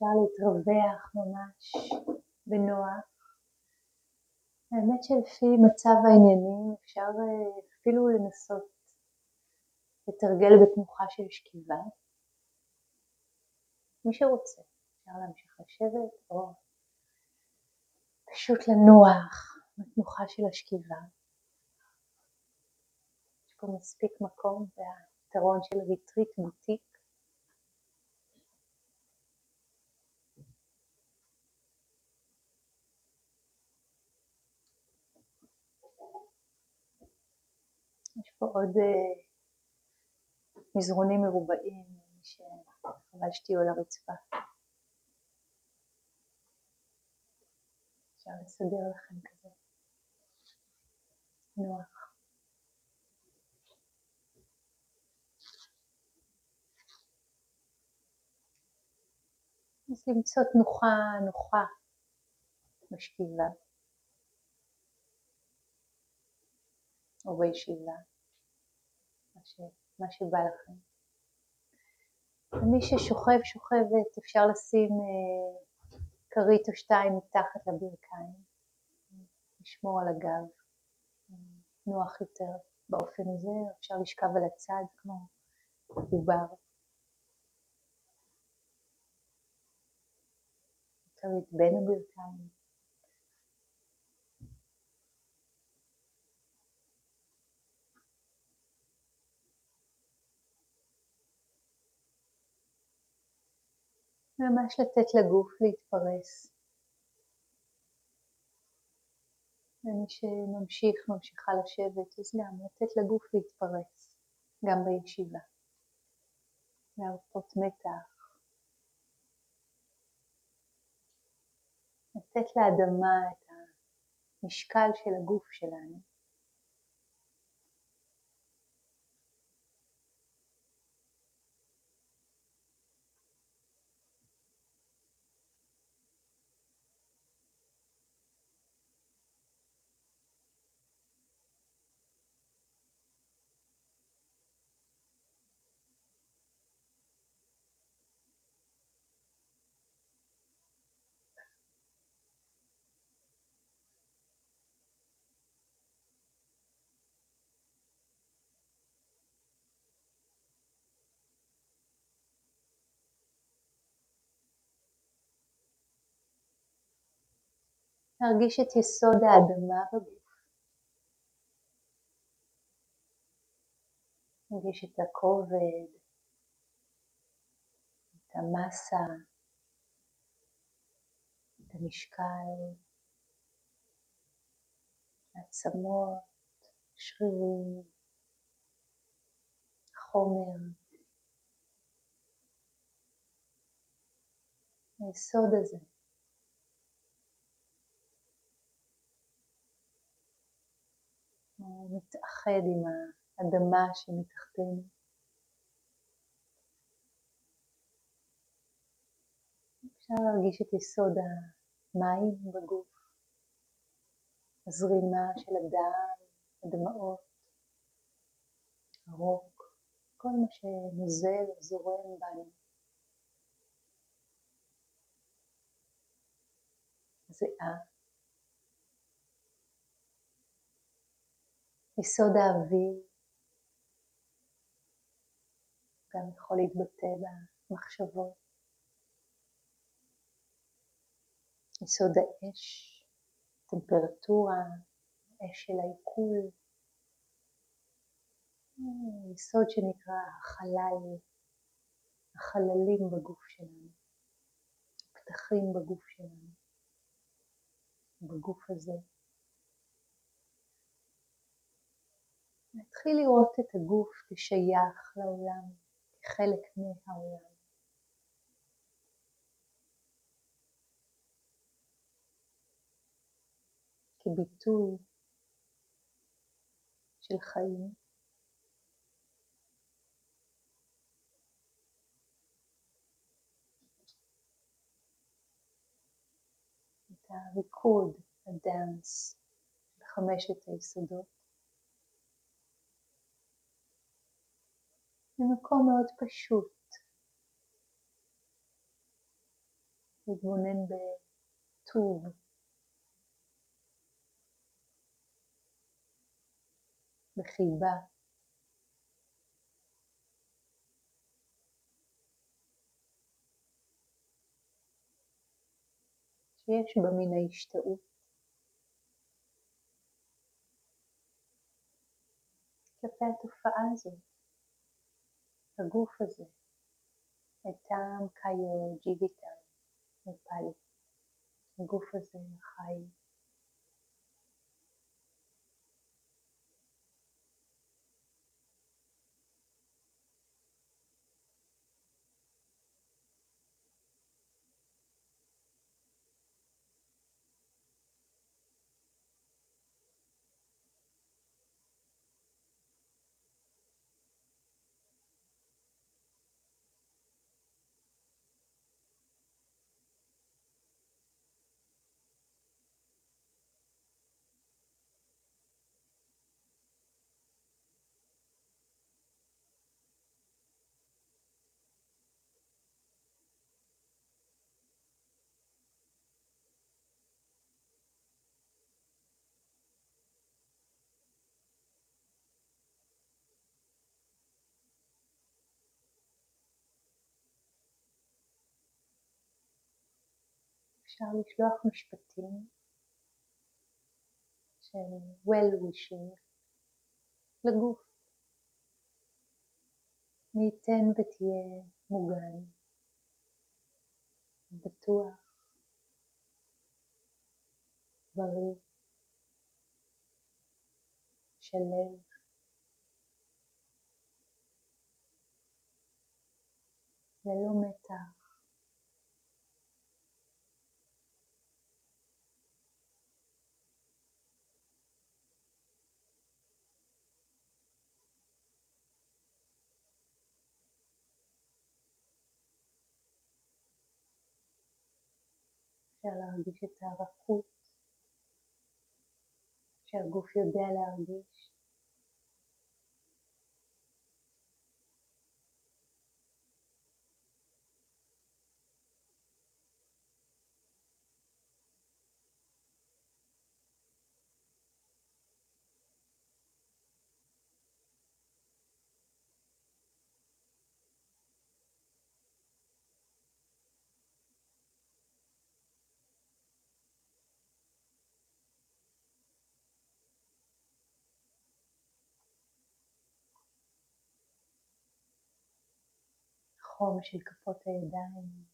אפשר להתרווח ממש בנוח. האמת שלפי מצב העניינים אפשר אה, אפילו לנסות לתרגל בתנוחה של שכיבה. מי שרוצה, אפשר להמשיך לשבת או פשוט לנוח בתנוחה של השכיבה. יש פה מספיק מקום והיתרון של retreat בוטיק. יש פה עוד uh, מזרונים מרובעים, שחבל שתהיו על הרצפה. אפשר לסדר לכם כזה נוח. אז למצוא תנוחה נוחה בשכיבה או בישיבה, ש... מה שבא לכם. ומי ששוכב, שוכבת, אפשר לשים אה, כרית או שתיים מתחת לברכיים, לשמור על הגב, נוח יותר באופן הזה, אפשר לשכב על הצד כמו עובר. כרית בין הברכיים. ממש לתת לגוף להתפרס. ומי שממשיך, ממשיכה לשבת, אז גם לתת לגוף להתפרס, גם בישיבה. להרפות מתח. לתת לאדמה את המשקל של הגוף שלנו. להרגיש את יסוד האדמה בגוף. להרגיש את הכובד, את המסה, את המשקל, העצמות, שרירים, חומר. היסוד הזה. מתאחד עם האדמה שמתחתנו. אפשר להרגיש את יסוד המים בגוף, הזרימה של הדם, הדמעות, הרוק, כל מה שנוזל וזורם בנו. זיעה יסוד האוויר גם יכול להתבטא במחשבות. יסוד האש, טמפרטורה, אש של העיכול, יסוד שנקרא החלל, החללים בגוף שלנו, פתחים בגוף שלנו, בגוף הזה. להתחיל לראות את הגוף כשייך לעולם, כחלק מהעולם. כביטוי של חיים. את הריקוד, הדאנס, חמשת היסודות. במקום מאוד פשוט. להתבונן בטוב. בחיבה. שיש בה מן ההשתאות. כלפי התופעה הזאת, הגוף הזה, etam kayo jivitam בפאלי. הגוף הזה חי. אפשר לשלוח משפטים של well wishing לגוף. מי ייתן ותהיה מוגן, בטוח, בריא, שלב. ללא מתח. אפשר להרגיש את הרכות שהגוף יודע להרגיש. החום של כפות הידיים,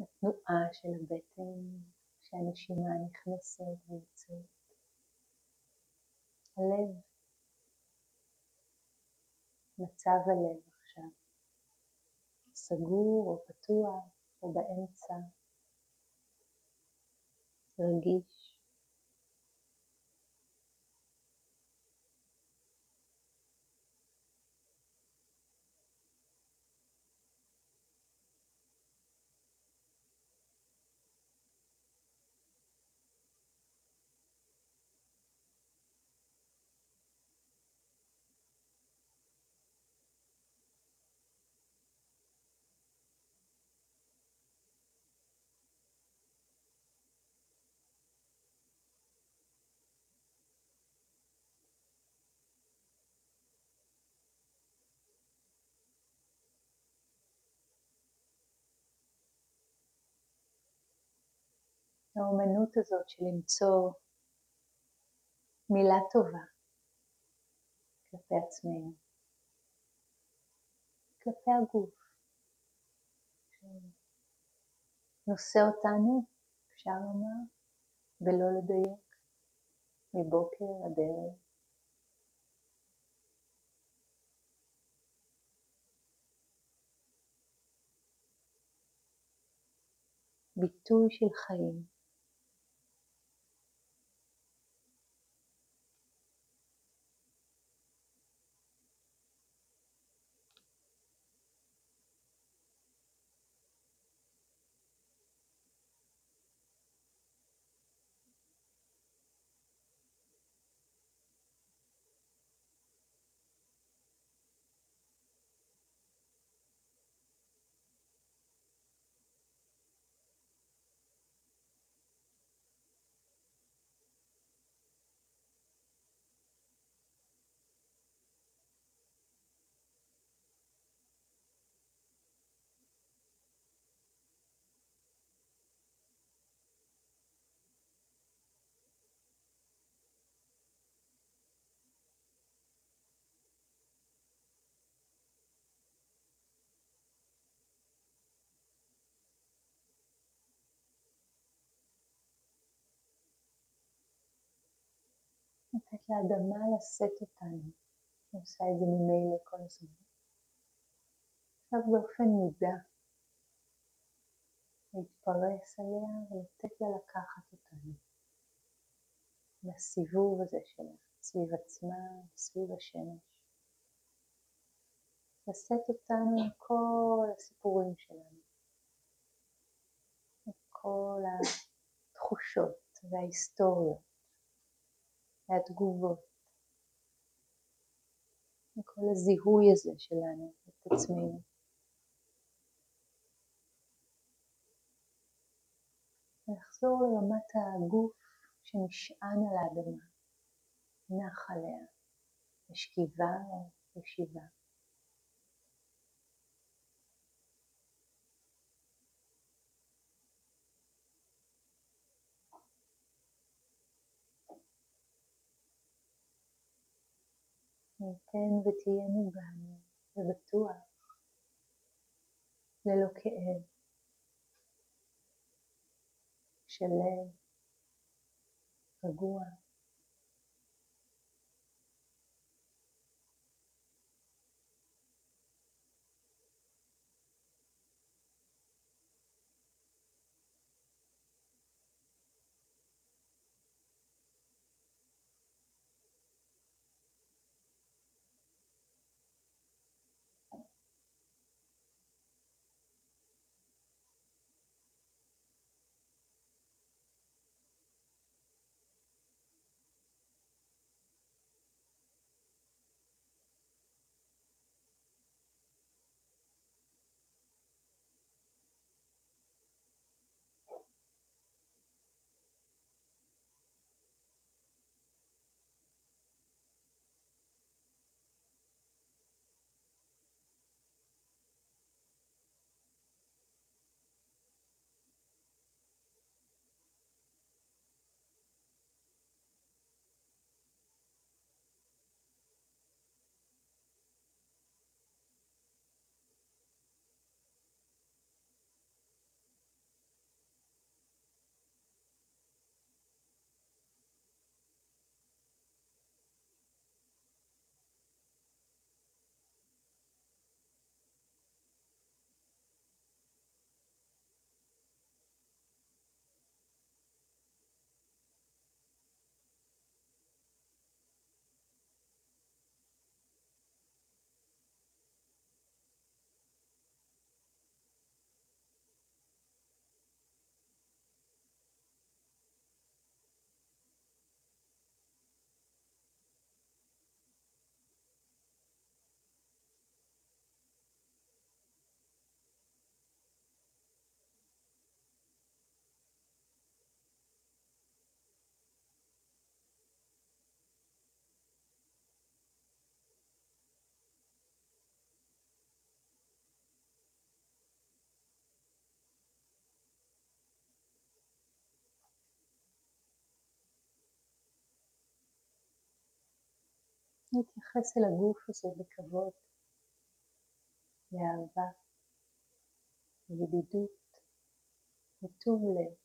התנועה של הבטן, שהנשימה נכנסת ויוצאת, הלב, מצב הלב עכשיו, סגור או פתוח או באמצע, רגיש. האומנות הזאת של למצוא מילה טובה כלפי עצמנו, כלפי הגוף, נושא אותנו, אפשר לומר, ולא לדייק, מבוקר עד ערב. ביטוי של חיים. לתת לאדמה לשאת אותנו. היא עושה את זה ממילא כל הזמן. עכשיו באופן מודע, להתפרס עליה ולתת לה לקחת אותנו לסיבוב הזה שלה, סביב עצמה, סביב השמש. לשאת אותנו עם כל הסיפורים שלנו, עם כל התחושות וההיסטוריות והתגובות, עם כל הזיהוי הזה שלנו את עצמנו. ולחזור לרמת הגוף שנשען על האדמה, נח עליה, בשכיבה או. ניתן ותהיה מוגן ובטוח, ללא כאב, שלם, רגוע. להתייחס אל הגוף הזה בכבוד, באהבה, בידידות, בטוב לב.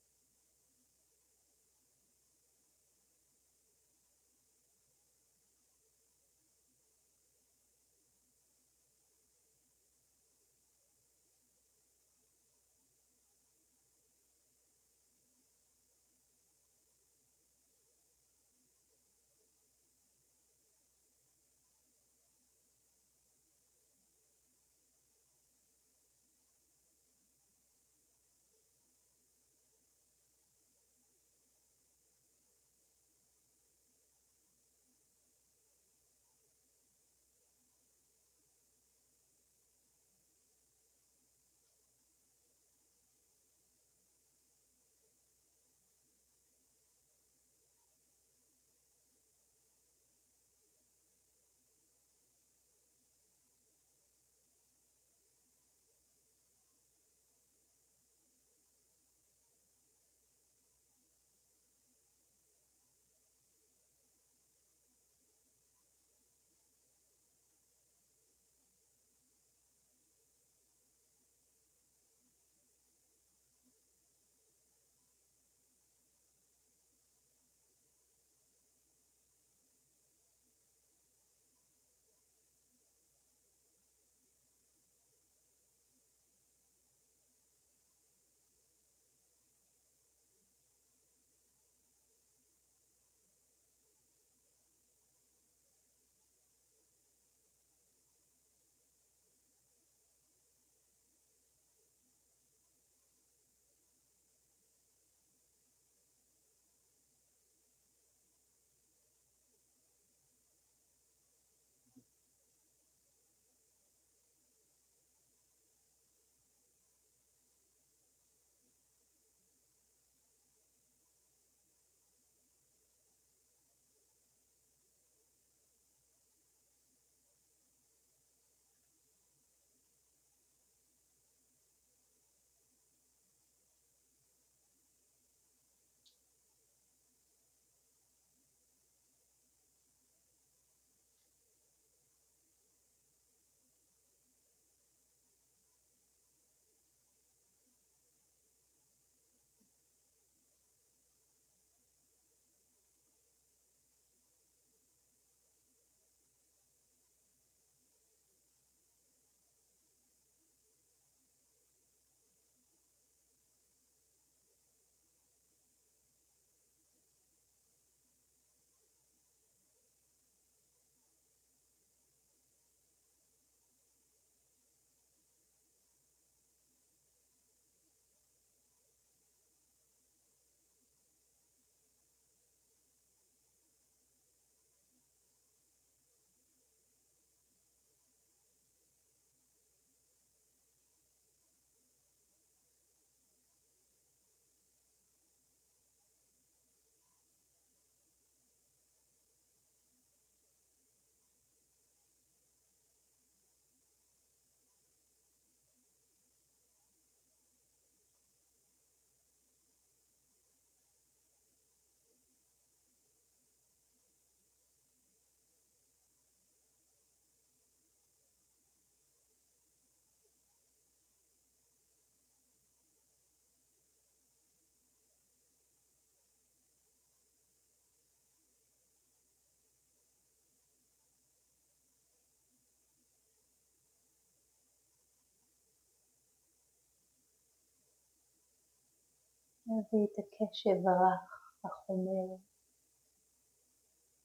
להביא את הקשב הרך, החומר,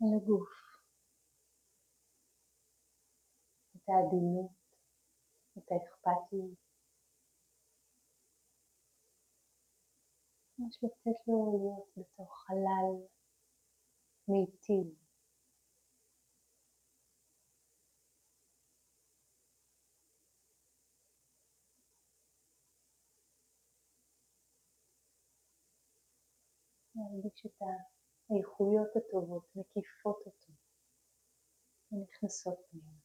לגוף, את העדינות, את האכפתיות. ממש לתת לו להיות בתוך חלל מיטיב. להרגיש את האיכויות הטובות מקיפות אותו ונכנסות פנימה.